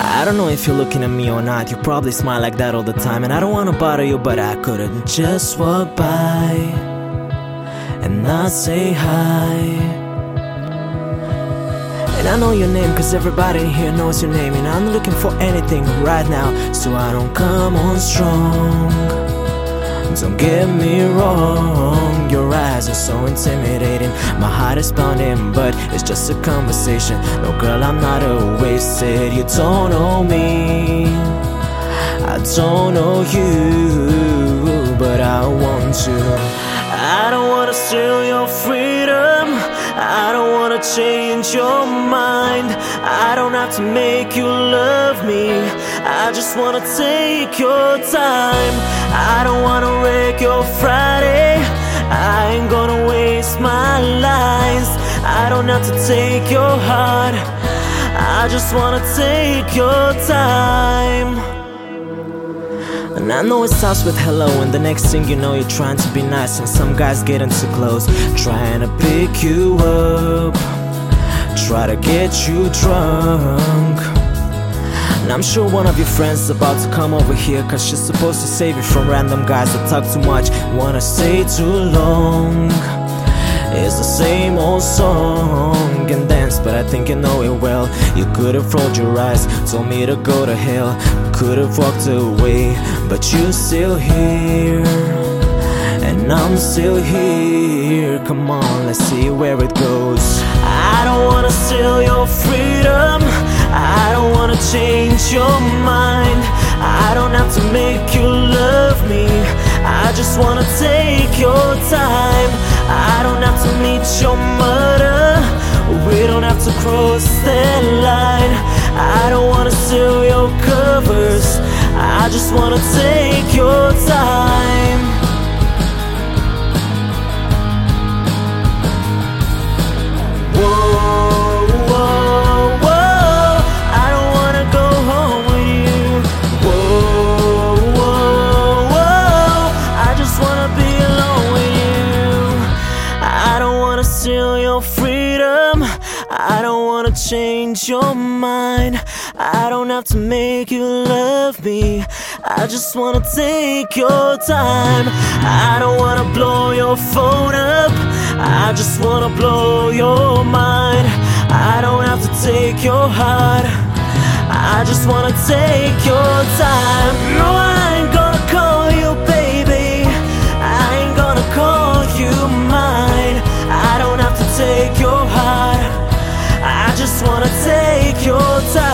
I don't know if you're looking at me or not. You probably smile like that all the time. And I don't wanna bother you, but I couldn't just walk by and not say hi. And I know your name, cause everybody here knows your name. And I'm looking for anything right now, so I don't come on strong. Don't get me wrong, your eyes are so intimidating. My heart is pounding, but it's just a conversation. No, girl, I'm not a wasted. You don't know me, I don't know you, but I want to. I don't wanna steal your freedom. I don't wanna change your mind. I don't have to make you love me. I just wanna take your time. I don't wanna wreck your Friday. I ain't gonna waste my lines. I don't have to take your heart. I just wanna take your time. And I know it starts with hello, and the next thing you know, you're trying to be nice, and some guys getting too close, trying to pick you up, try to get you drunk. And I'm sure one of your friends is about to come over here, cause she's supposed to save you from random guys that talk too much, wanna stay too long. It's the same old song and dance, but I think you know it well. You could have rolled your eyes, told me to go to hell. Could have walked away, but you're still here. And I'm still here. Come on, let's see where it goes. I don't wanna steal your freedom. I don't wanna change your mind. I don't have to make you love me. I just wanna take your time. I don't have to meet your mother. We don't have to cross that line. I don't wanna steal your covers. I just wanna take your time. Change your mind. I don't have to make you love me. I just wanna take your time. I don't wanna blow your phone up. I just wanna blow your mind. I don't have to take your heart. I just wanna take your time. No, just wanna take your time.